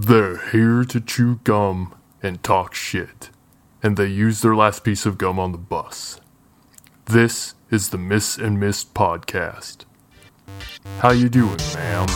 They're here to chew gum and talk shit, and they use their last piece of gum on the bus. This is the Miss and Mist podcast. How you doing, ma'am?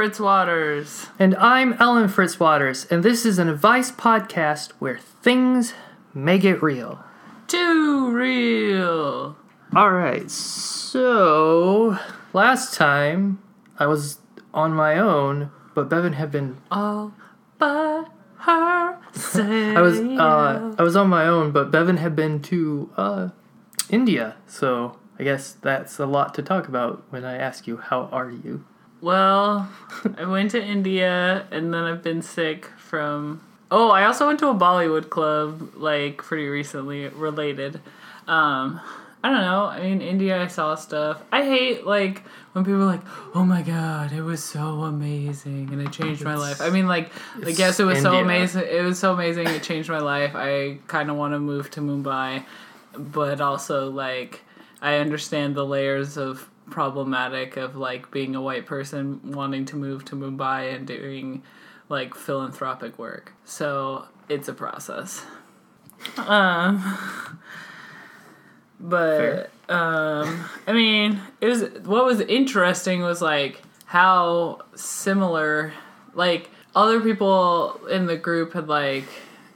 I'm Bevan Fritzwaters. And I'm Ellen Fritzwaters, and this is an advice podcast where things make it real. Too real. Alright, so last time I was on my own, but Bevan had been All by her. I was uh I was on my own, but Bevan had been to uh India, so I guess that's a lot to talk about when I ask you how are you. Well, I went to India and then I've been sick from. Oh, I also went to a Bollywood club like pretty recently, related. Um, I don't know. I mean, India, I saw stuff. I hate like when people are like, "Oh my god, it was so amazing and it changed my life." I mean, like, I guess it was so amazing. It was so amazing. It changed my life. I kind of want to move to Mumbai, but also like I understand the layers of problematic of like being a white person wanting to move to Mumbai and doing like philanthropic work. So it's a process. Um but Fair. um I mean, it was what was interesting was like how similar like other people in the group had like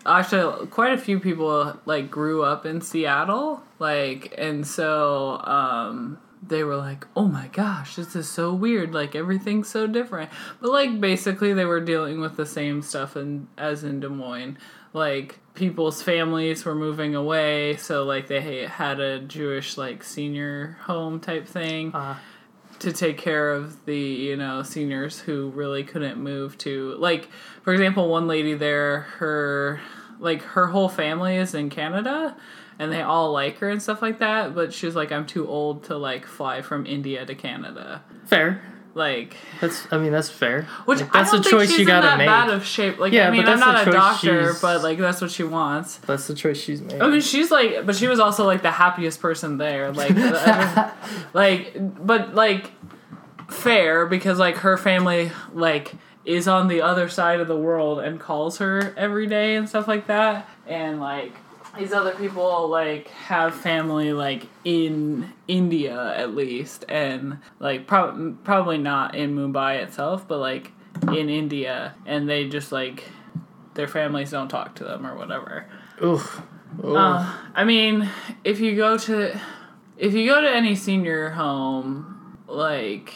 actually quite a few people like grew up in Seattle like and so um they were like oh my gosh this is so weird like everything's so different. But like basically they were dealing with the same stuff in, as in Des Moines. Like people's families were moving away so like they had a Jewish like senior home type thing Uh, to take care of the you know seniors who really couldn't move to like for example one lady there her like her whole family is in canada and they all like her and stuff like that but she's like i'm too old to like fly from india to canada fair. like That's I mean that's fair. which Like, I that's don't the think choice she's you gotta in that make. bad of shape like Yeah, I mean I'm not a doctor she's- but like that's what she wants That's the choice she's made. I mean, she's like, but she was also like the happiest person there. Like, like, but like, fair because like her family like is on the other side of the world and calls her every day and stuff like that. And like these other people like have family like in India at least, and like prob- probably not in Mumbai itself, but like in India, and they just like their families don't talk to them or whatever. Oof. Oof. Uh, I mean, if you go to if you go to any senior home, like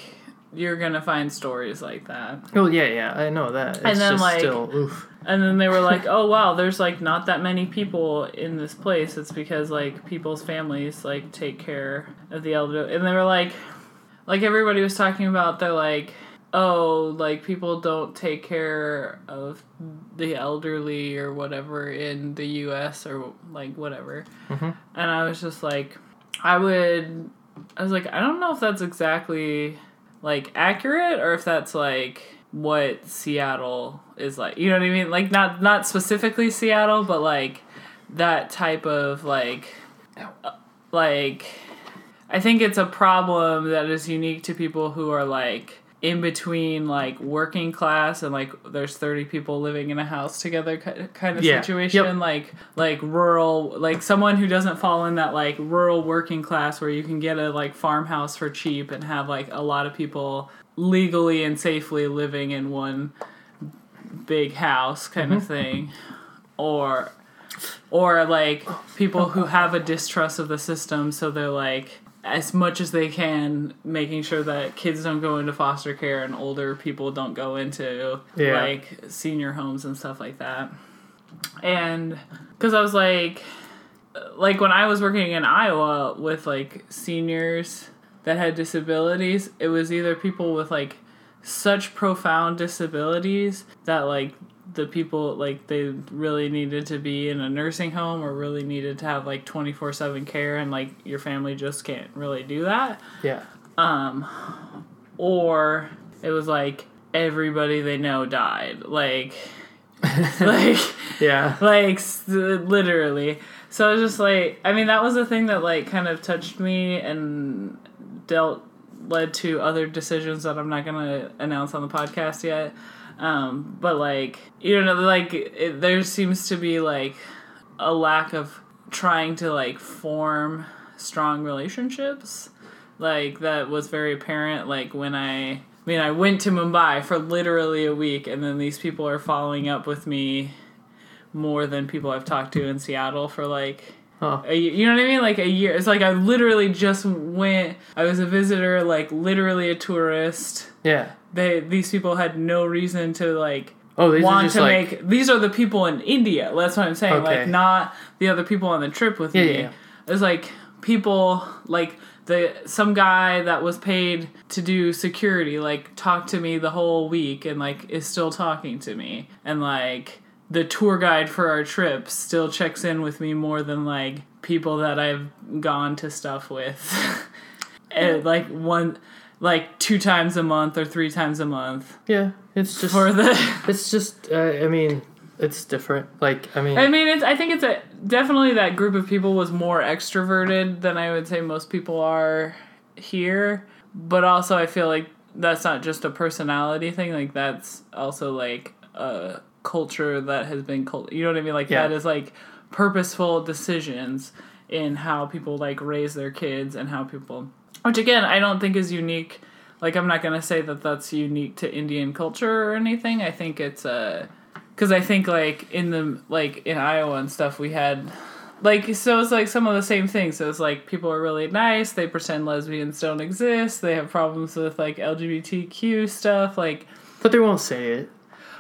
you're gonna find stories like that. Oh yeah, yeah, I know that. It's And then, just like- still oof. And then they were like, "Oh wow, there's like not that many people in this place. It's because like people's families like take care of the elderly." And they were like, like everybody was talking about, they're like, "Oh, like people don't take care of the elderly or whatever in the U.S. or like whatever." Mhm. And I was just like, I would, I was like, I don't know if that's exactly like accurate or if that's like what Seattle is like. You know what I mean? Like not not specifically Seattle, but like that type of like uh, like I think it's a problem that is unique to people who are like in between like working class and like there's 30 people living in a house together kind of Yeah. situation Yep. like like rural like someone who doesn't fall in that like rural working class where you can get a like farmhouse for cheap and have like a lot of people legally and safely living in one big house kind of mm-hmm. thing or or like people who have a distrust of the system so they're like as much as they can making sure that kids don't go into foster care and older people don't go into Yeah. like senior homes and stuff like that and because i was like like when I was working in Iowa with like seniors that had disabilities, it was either people with like such profound disabilities that like the people like they really needed to be in a nursing home or really needed to have like 24/7 care and like your family just can't really do that Yeah. Um or it was like everybody they know died like like Yeah. like literally so i was just like i mean that was the thing that like kind of touched me and dealt led to other decisions that i'm not gonna announce on the podcast yet um but like you know like it, there seems to be like a lack of trying to like form strong relationships like that was very apparent like when i i mean i went to mumbai for literally a week and then these people are following up with me more than people i've talked to in seattle for like Huh. a, you know what i mean like a year it's like i literally just went i was a visitor like literally a tourist Yeah. they these people had no reason to like Oh, these want just to like make these are the people in India. That's what I'm saying. Okay. Like not the other people on the trip with Yeah, me. yeah, yeah. It's like people like the some guy that was paid to do security like talked to me the whole week and like is still talking to me and like the tour guide for our trip still checks in with me more than like people that I've gone to stuff with. and like one like two times a month or three times a month yeah. It's just for the it's just uh, I mean it's different. Like I mean I mean, it's. I think it's a definitely that group of people was more extroverted than I would say most people are here. But also, I feel like that's not just a personality thing. Like that's also like a culture that has been cult. You know what I mean? Like Yeah. that is like purposeful decisions in how people like raise their kids and how people. Which again, I don't think is unique. Like I'm not gonna say that that's unique to Indian culture or anything. I think it's uh, a because I think like in the like in Iowa and stuff we had like so it's like some of the same things. So it's like people are really nice. They pretend lesbians don't exist. They have problems with like LGBTQ stuff. Like but they won't say it.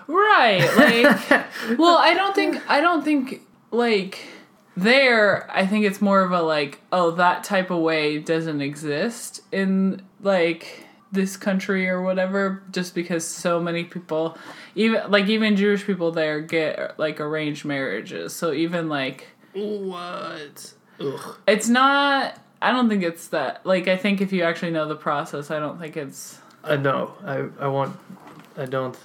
right, like well, I don't think I don't think like there. I think it's more of a like oh that type of way doesn't exist in like this country or whatever just because so many people even like even jewish people there get like arranged marriages so even like What? Ugh. it's not i don't think it's that like i think if you actually know the process i don't think it's uh, I know. I I want I don't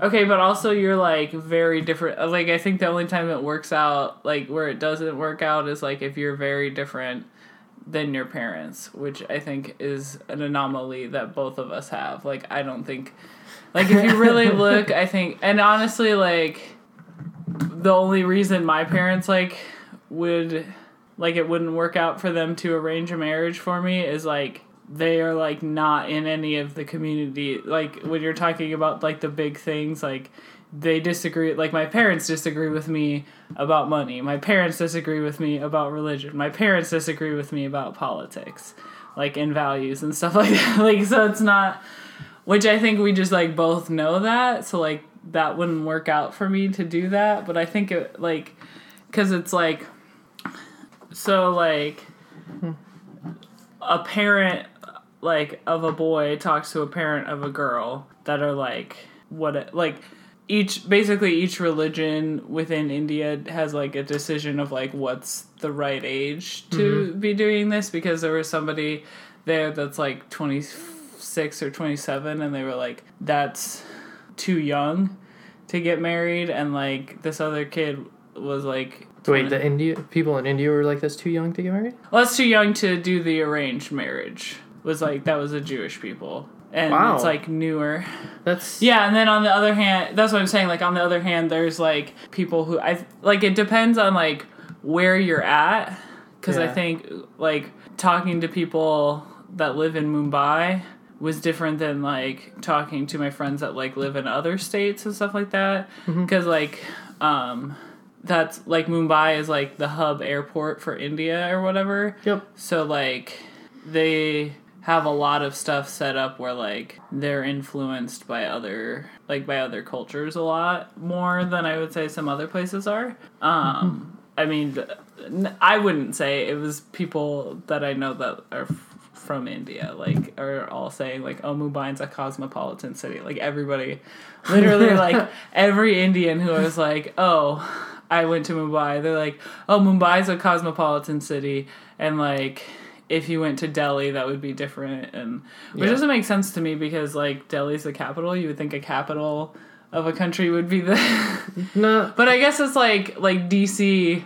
okay but also you're like very different like i think the only time it works out like where it doesn't work out is like if you're very different than your parents which i think is an anomaly that both of us have. Like i don't think like if you really look i think and honestly like the only reason my parents like would like it wouldn't work out for them to arrange a marriage for me is like they are like not in any of the community. Like when you're talking about like the big things like they disagree like my parents disagree with me about money. My parents disagree with me about religion. My parents disagree with me about politics like in values and stuff like that. Like so it's not which i think we just like both know that. So like that wouldn't work out for me to do that. But i think it like because it's like so like hmm. a parent like of a boy talks to a parent of a girl that are like what it, like each basically each religion within India has like a decision of like what's the right age to mm-hmm. be doing this because there was somebody there that's like 26 or 27 and they were like that's too young to get married and like this other kid was like wait. The India people in India were like that's too young to get married. well, that's too young to do the arranged marriage. Was like that was a Jewish people, and Wow. it's like newer. That's Yeah, and then on the other hand, that's what I'm saying. Like on the other hand, there's like people who I like. It depends on like where you're at, because I think like talking to people that live in Mumbai was different than like talking to my friends that like live in other states and stuff like that. Because like um, that's like Mumbai is like the hub airport for India or whatever. Yep. So like they have a lot of stuff set up where like they're influenced by other like by other cultures a lot more than I would say some other places are. Um I mean, I wouldn't say it was people that I know that are f- from India, like, are all saying like, "Oh, Mumbai's a cosmopolitan city." Like everybody, literally, like every Indian who was like, "Oh, I went to Mumbai," they're like, "Oh, Mumbai's a cosmopolitan city," and like. If you went to Delhi, that would be different, and which Yeah. doesn't make sense to me because like Delhi's the capital. You would think a capital of a country would be the No, but I guess it's like like DC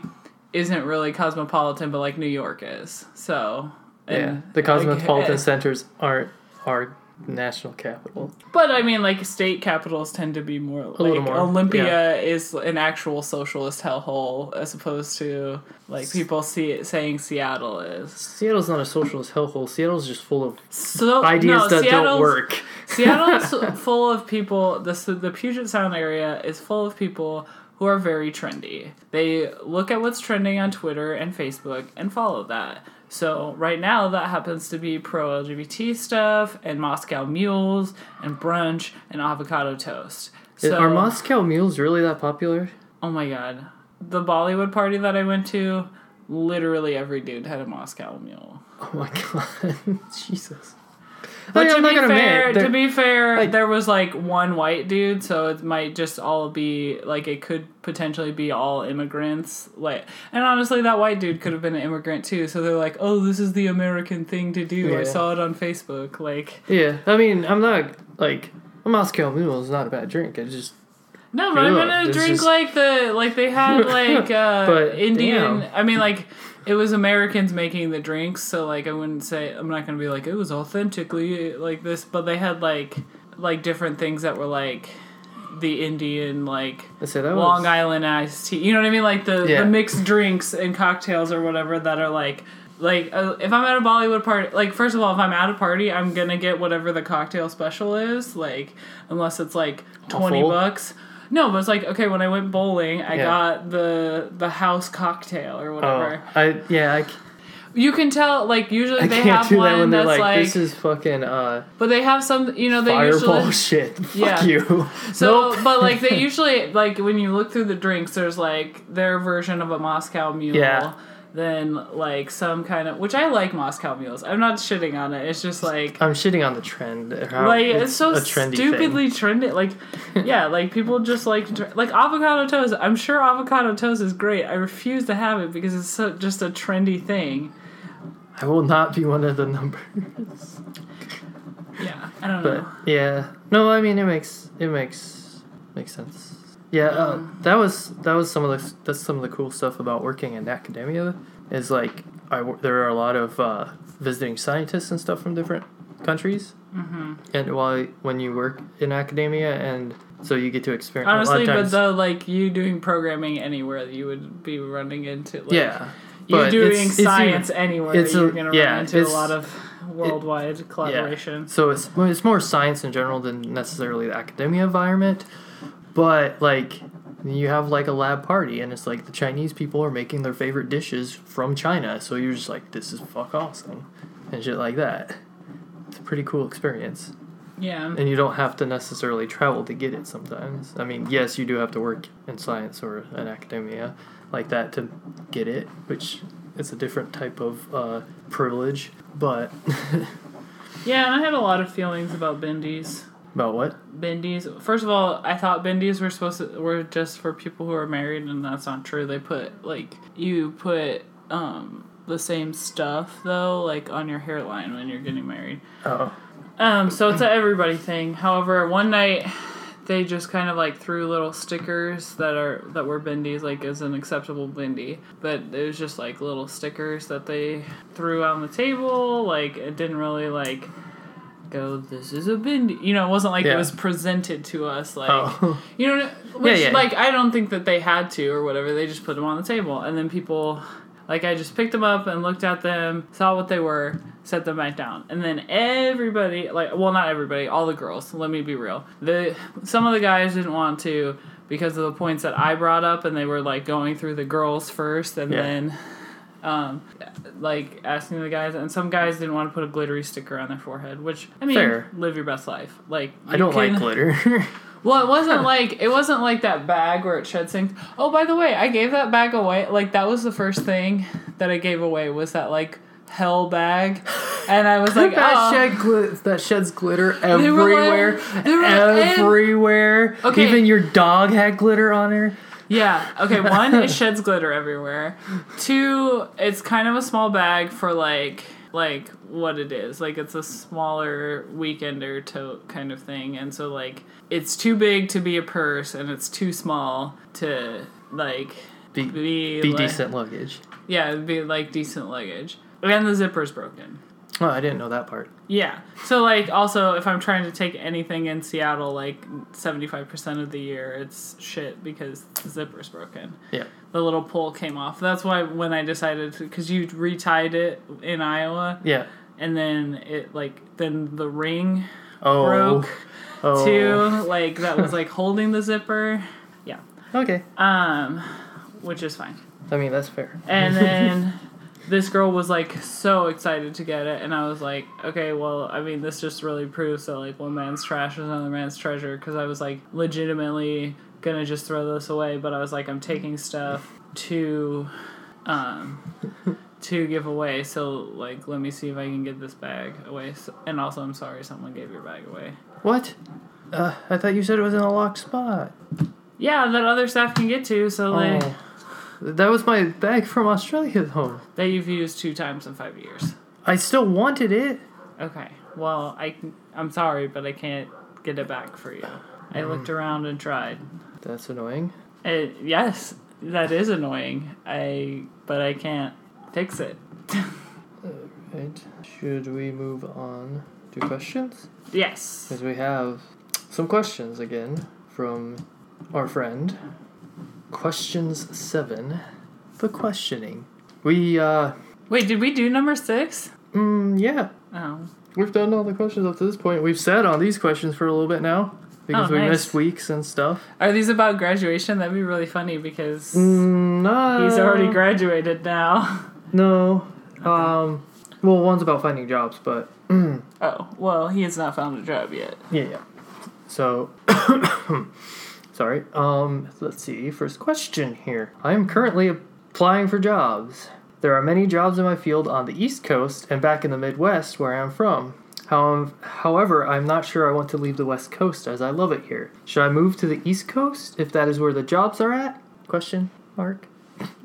isn't really cosmopolitan, but like New York is. So yeah, the cosmopolitan like, eh. centers aren't our national capital. But I mean, like state capitals tend to be more like little more, Olympia is an actual socialist hellhole as opposed to like people see it saying Seattle is. Seattle's not a socialist hellhole. Seattle's just full of So ideas no, that don't work. Seattle's full of people. The the Puget Sound area is full of people who are very trendy. They look at what's trending on Twitter and Facebook and follow that. So right now that happens to be pro LGBT stuff and Moscow mules and brunch and avocado toast. So, Are Moscow mules really that popular? oh my god, the Bollywood party that I went to, literally every dude had a Moscow mule. Oh my god, Jesus. But I mean, to be fair, to be fair, like- there was like one white dude, so it might just all be like it could potentially be all immigrants. Like, and honestly, that white dude could have been an immigrant too. So they're like, "Oh, this is the American thing to do." I saw it on Facebook. Like, Yeah, I mean, I'm not like a Moscow Mule is not a bad drink. I just no, but I'm gonna drink just- like the like they had like uh But, Indian. damn. I mean, like. It was Americans making the drinks, so like I wouldn't say I'm not gonna be like it was authentically like this, but they had like like different things that were like the Indian like that Long was Island iced tea. You know what I mean? Like the, Yeah. the mixed drinks and cocktails or whatever that are like like uh, if I'm at a Bollywood party, like first of all, if I'm at a party, I'm gonna get whatever the cocktail special is. Like unless it's like twenty full? bucks. No, but it's like okay. When I went bowling, I Yeah. got the the house cocktail or oh, whatever. I yeah, I, c- You can tell like usually I they have one that when that's like, like, this is fucking uh but they have some. You know they fireball usually shit. Fuck Yeah. you. So, Nope. but like they usually like when you look through the drinks, there's like their version of a Moscow Mule. Yeah. Then like some kind of which I like Moscow mules. I'm not shitting on it. It's just like I'm shitting on the trend. Like it's, so a trendy stupidly thing. trendy. Like yeah, like people just like like avocado toast. I'm sure avocado toast is great. I refuse to have it because it's so, just a trendy thing. I will not be one of the numbers. Yeah, I don't But know. yeah, no, I mean it makes it makes makes sense. Yeah, uh, that was that was some of the that's some of the cool stuff about working in academia. Is like I there are a lot of uh, visiting scientists and stuff from different countries, mm-hmm. and while when you work in academia, and so you get to experience. a lot of Honestly, but though, like you doing programming anywhere, you would be running into like, yeah, you but doing it's- it's science even- anywhere, it's you're gonna yeah, run into a lot of worldwide collaboration. So it's it's more science in general than necessarily the academia environment. But like you have like a lab party and it's like the Chinese people are making their favorite dishes from China. So you're just like this is fuck awesome and shit like that. It's a pretty cool experience. Yeah, And you don't have to necessarily travel to get it sometimes. I mean, yes, you do have to work in science or in academia like that to get it, which is a different type of uh, privilege. But yeah, I had a lot of feelings about bindis. About what? Bindis. First of all, I thought bindis were supposed to were just for people who are married, and that's not true. They put like you put um the same stuff though, like on your hairline when you're getting married. Oh. Um, so it's a everybody thing. However, one night they just kind of like threw little stickers that are that were bindis, like as an acceptable bindi. But it was just like little stickers that they threw on the table. Like it didn't really like go. This is a bindi. You know, it wasn't like Yeah. it was presented to us. Like Oh. you know, which yeah. like I don't think that they had to or whatever. They just put them on the table, and then people, like I just picked them up and looked at them, saw what they were, set them back down, and then everybody, like, well, not everybody, all the girls. Let me be real. The some of the guys didn't want to because of the points that I brought up, and they were like going through the girls first, and Yeah. then. Um, like asking the guys, and some guys didn't want to put a glittery sticker on their forehead, which I mean, Fair. live your best life. Like I don't can- like glitter. Well, it wasn't like it wasn't like that bag where it shed things. Oh, by the way, I gave that bag away. Like that was the first thing that I gave away was that like hell bag, and I was like, that oh. shed glit- that sheds glitter They were like- everywhere, they were- everywhere. Okay. Even your dog had glitter on her. Yeah. Okay. One, it sheds glitter everywhere. Two, it's kind of a small bag for like like what it is. Like it's a smaller weekender tote kind of thing, and so like it's too big to be a purse, and it's too small to like Be, be be like- decent luggage. Yeah, it'd be like decent luggage, and the zipper's broken. Oh, I didn't know that part. Yeah. So like also if I'm trying to take anything in Seattle like 75% of the year it's shit because the zipper's broken. Yeah. The little pull came off. That's why when I decided to cuz you retied it in Iowa Yeah. and then it like then the ring Oh. broke oh. too like that was like holding the zipper. Yeah. Okay. Um which is fine. I mean, that's fair. And then this girl was like so excited to get it, and I was like, okay, well, I mean, this just really proves that like one man's trash is another man's treasure. Because I was like legitimately gonna just throw this away, but I was like, I'm taking stuff to, um, to give away. So like, let me see if I can get this bag away. So, and also, I'm sorry, someone gave your bag away. What? Uh, I thought you said it was in a locked spot. Yeah, that other staff can get to. So they Oh. That was my bag from Australia, though. that you've used two times in five years. I still wanted it. Okay. Well, I I'm sorry, but I can't get it back for you. I mm. looked around and tried. That's annoying. It, yes, that is annoying. I but I can't fix it. Right. Should we move on to questions? Yes. Because we have some questions again from our friend. Questions seven. The questioning. We, uh, Wait, did we do number six? mm, yeah. Oh. We've done all the questions up to this point. We've sat on these questions for a little bit now because Oh, we nice. missed weeks and stuff. Are these about graduation? That'd be really funny because Mm, no. he's already graduated now. No. Um, well, one's about finding jobs, but Oh, well, he has not found a job yet. yeah, yeah. So, sorry. Um, let's see. First question here. I am currently applying for jobs. There are many jobs in my field on the East Coast and back in the Midwest where I am from. How, however, I'm not sure I want to leave the West Coast as I love it here. Should I move to the East Coast if that is where the jobs are at? Question mark.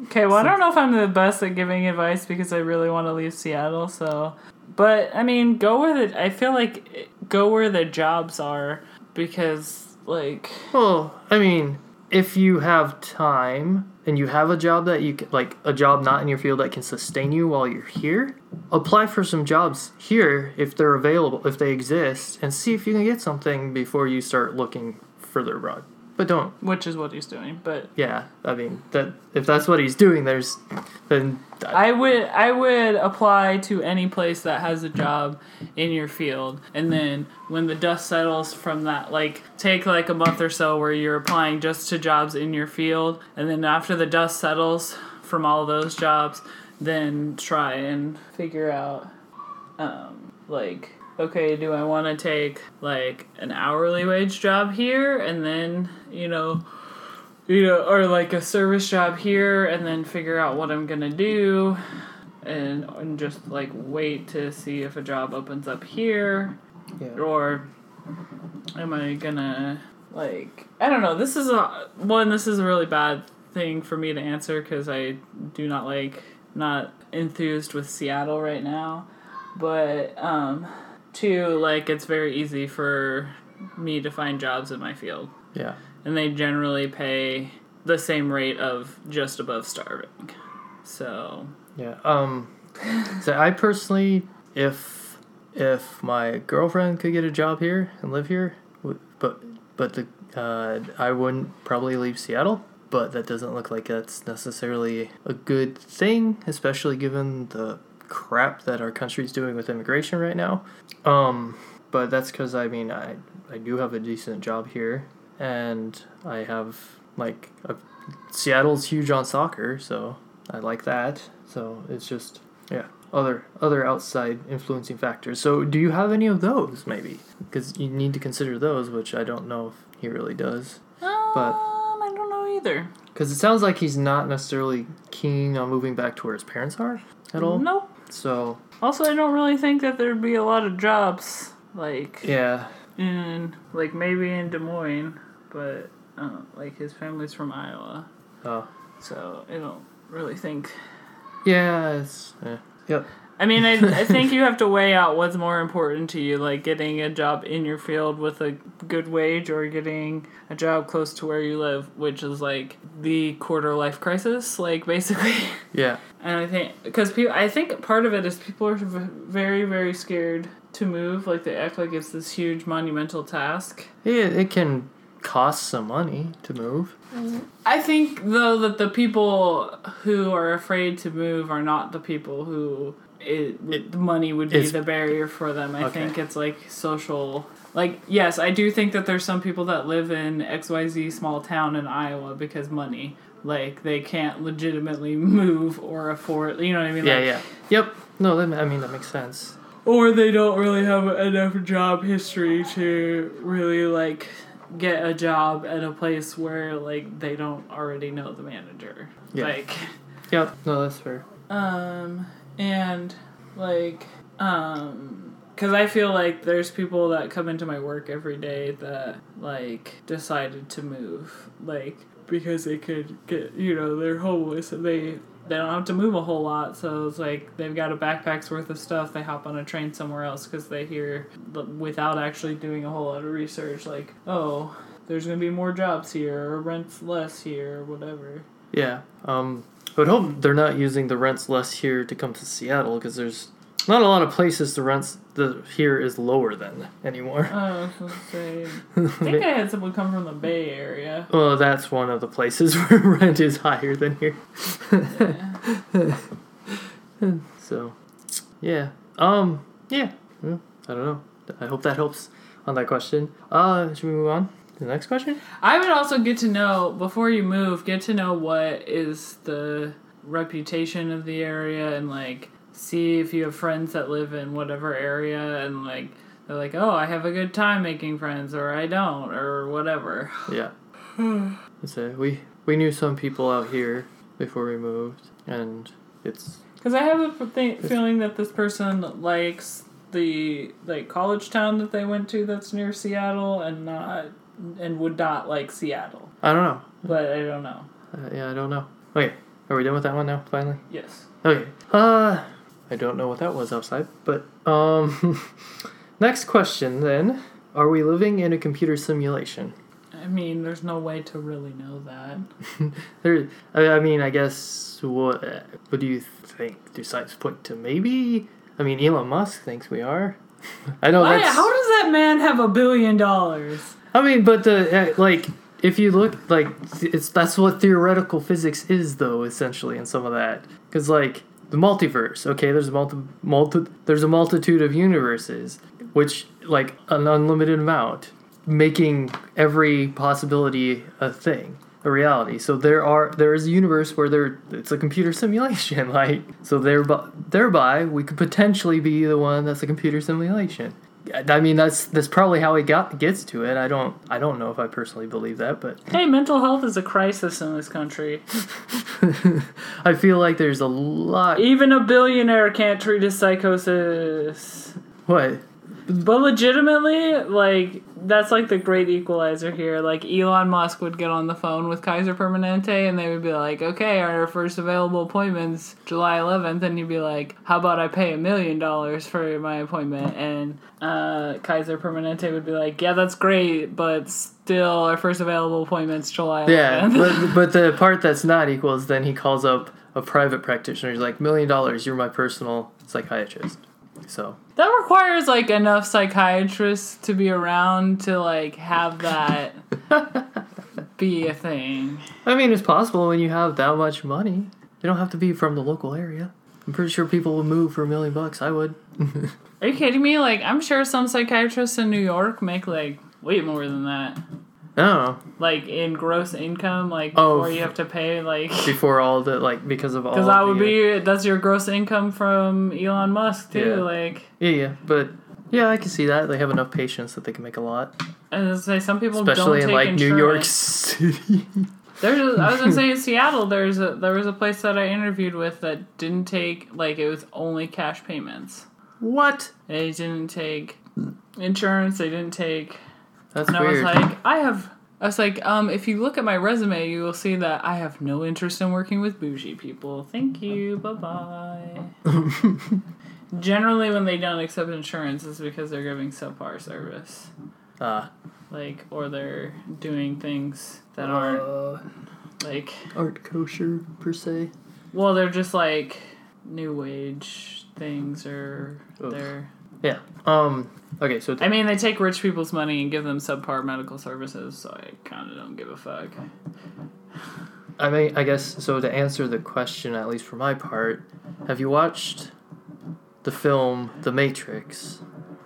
Okay, well, I don't know if I'm the best at giving advice because I really want to leave Seattle, so. But, I mean, go where the. I feel like go where the jobs are because, like. Well, I mean, if you have time and you have a job that you can, like a job not in your field that can sustain you while you're here, apply for some jobs here if they're available, if they exist, and see if you can get something before you start looking further abroad. But don't. Which is what he's doing, but Yeah, I mean that if that's what he's doing, there's then I would I would apply to any place that has a job in your field, and then when the dust settles from that, like take like a month or so where you're applying just to jobs in your field, and then after the dust settles from all those jobs, then try and figure out, um, like okay, do I want to take like an hourly wage job here, and then you know you know, or like a service job here, and then figure out what I'm gonna do, and and just like wait to see if a job opens up here, yeah. or am I gonna like I don't know. This is a one. This is a really bad thing for me to answer because I do not like not enthused with Seattle right now, but um, two like it's very easy for me to find jobs in my field Yeah. and they generally pay the same rate of just above starving. So, Yeah. Um so I personally if if my girlfriend could get a job here and live here, but but the uh, I wouldn't probably leave Seattle, but that doesn't look like that's necessarily a good thing, especially given the crap that our country's doing with immigration right now. Um but that's cuz I mean I I do have a decent job here and I have like a, Seattle's huge on soccer, so I like that. So it's just yeah. other other outside influencing factors. So, do you have any of those maybe? Because you need to consider those, which I don't know if he really does. Um, I don't know either. Because it sounds like he's not necessarily keen on moving back to where his parents are at all. Nope. So, Also, I don't really think that there'd be a lot of jobs like yeah, in like maybe in Des Moines, but uh, like his family's from Iowa, oh, so I don't really think. yeah, it's eh. yep, I mean, I, I think you have to weigh out what's more important to you, like getting a job in your field with a good wage or getting a job close to where you live, which is like the quarter life crisis, like basically. yeah, And I think because people, I think part of it is people are very, very scared to move. Like they act like it's this huge monumental task. it, it can cost some money to move. I think though that the people who are afraid to move are not the people who it, the money would be the barrier for them. I Okay. think it's like social. Like yes, I do think that there's some people that live in XYZ small town in Iowa because money. Like they can't legitimately move or afford. You know what I mean? Yeah, like, yeah, yep. No, that, I mean that makes sense. or they don't really have enough job history to really like get a job at a place where like they don't already know the manager Yeah. like Yep, no, that's fair. um and like um because i feel like there's people that come into my work every day that like decided to move like because they could get you know they're homeless and they they don't have to move a whole lot so it's like they've got a backpack's worth of stuff they hop on a train somewhere else because they hear without actually doing a whole lot of research like oh there's gonna be more jobs here or rent's less here or whatever Yeah. Um, I would hope they're not using the rents less here to come to Seattle because there's not a lot of places the rents the here is lower than anymore. Oh, I was say. I think I had someone come from the Bay Area. Well, that's one of the places where rent is higher than here. so, yeah. Um, yeah. I don't know. I hope that helps on that question. Uh, should we move on the next question? I would also get to know before you move. Get to know what is the reputation of the area and like see if you have friends that live in whatever area and like they're like, oh, I have a good time making friends or I don't or whatever. Yeah. so we we knew some people out here before we moved, and it's Because I have a th- feeling that this person likes the like college town that they went to that's near Seattle and not and would not like Seattle. I don't know. But I don't know. Uh, yeah, I don't know. Okay, are we done with that one now? Finally. Yes. Okay. Uh, I don't know what that was outside, but um, next question then: Are we living in a computer simulation? I mean, there's no way to really know that. There, I, I mean, I guess what? What do you think? Do sites point to maybe? I mean, Elon Musk thinks we are. I know Why, that's. how does that man have a billion dollars? I mean, but the uh, like, if you look like, it's that's what theoretical physics is, though, essentially, in some of that, because like the multiverse. Okay, there's a multi, multi there's a multitude of universes, which like an unlimited amount, making every possibility a thing. A reality. So there are there is a universe where there it's a computer simulation. Like so thereby thereby we could potentially be the one that's a computer simulation. I mean that's that's probably how he got gets to it. I don't I don't know if I personally believe that, but Hey, mental health is a crisis in this country. I feel like there's a lot. Even a billionaire can't treat his psychosis. What? But legitimately, like that's like the great equalizer here. Like Elon Musk would get on the phone with Kaiser Permanente, and they would be like, "Okay, our first available appointment's July 11th," and he'd be like, "How about I pay a million dollars for my appointment?" And uh, Kaiser Permanente would be like, "Yeah, that's great, but still, our first available appointment's July 11th." Yeah, but but the part that's not equal is then he calls up a private practitioner. He's like, million dollars. You're my personal psychiatrist. So That requires like enough psychiatrists to be around to like have that be a thing. I mean, it's possible when you have that much money. You don't have to be from the local area. I'm pretty sure people would move for a million bucks. I would. Are you kidding me? Like, I'm sure some psychiatrists in New York make like way more than that. I like in gross income, like Oh, before you have to pay like Before all the like because of all. because that would the, uh, be that's your gross income from Elon Musk too. Yeah. Like Yeah, yeah, but yeah, I can see that they have enough patience that they can make a lot, and I say some people especially don't in like New York. City. There's, a, I was gonna say in Seattle, there's a there was a place that I interviewed with that didn't take like it was only cash payments. what? They didn't take insurance. They didn't take. That's And weird. I was like, I have. I was like, um, if you look at my resume, you will see that I have no interest in working with bougie people. Thank you. Bye bye. Generally, when they don't accept insurance, it's because they're giving subpar service, Ah, like, or they're doing things that aren't uh, like. aren't kosher per se. Well, they're just like new wage things, or Ugh. they're. Yeah. Um. Okay. So I mean, they take rich people's money and give them subpar medical services, so I kind of don't give a fuck. I mean, I guess so. To answer the question, at least for my part, have you watched the film The Matrix?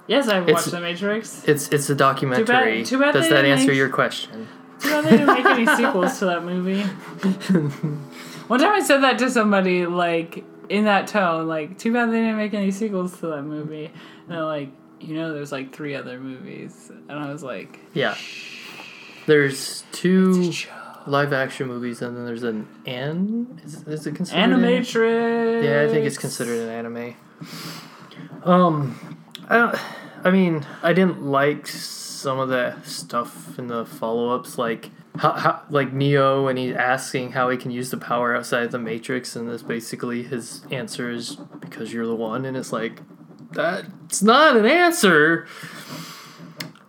Yes, I've It's- watched The Matrix. It's it's a documentary. too bad Does that answer make- your question? Too bad they didn't make any sequels to that movie. One time I said that to somebody, like, in that tone, like, too bad they didn't make any sequels to that movie. And they're like, you know, there's like three other movies. And I was like, Yeah. There's two live action movies, and then there's an an. Is, is it considered? an- Animatrix. Yeah, I think it's considered an anime. Um, I don't. I mean, I didn't like some of the stuff in the follow-ups, like how, how like Neo, and he's asking how he can use the power outside of the Matrix, and this basically his answer is because you're the one, and it's like that's not an answer.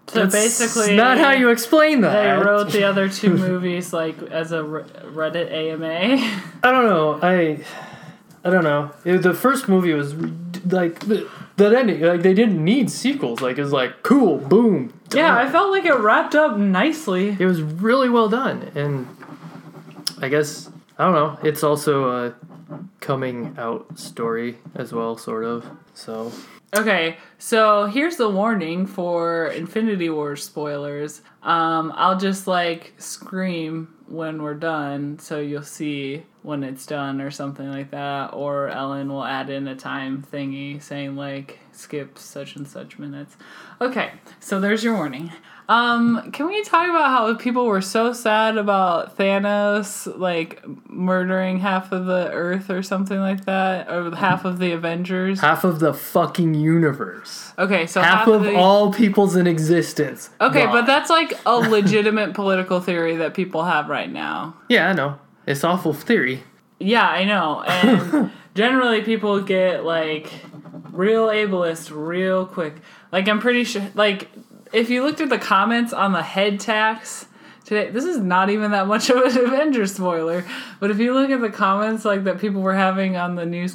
So That's basically, not how you explain that. They wrote the other two movies like as a Reddit AMA. I don't know. I I don't know. It- the first movie was like the, that ending. Like they didn't need sequels. Like it was like cool, boom. yeah. I felt like it wrapped up nicely. it was really well done, and I guess I don't know. It's also a coming out story as well, sort of. So Okay, so here's the warning for Infinity War spoilers. Um, I'll just like scream when we're done, so you'll see when it's done or something like that. Or Ellen will add in a time thingy saying like skip such and such minutes. Okay, so there's your warning. Um, can we talk about how people were so sad about Thanos like murdering half of the Earth or something like that, or half of the Avengers? half of the fucking universe, Okay, so half, of the, all peoples in existence. Okay, gone. but that's like a legitimate political theory that people have right now. yeah, I know. It's awful theory. Yeah, I know. And generally people get like real ableist real quick. Like I'm pretty sure like if you looked at the comments on the head tax today this is not even that much of an Avengers spoiler, but if you look at the comments like that people were having on the news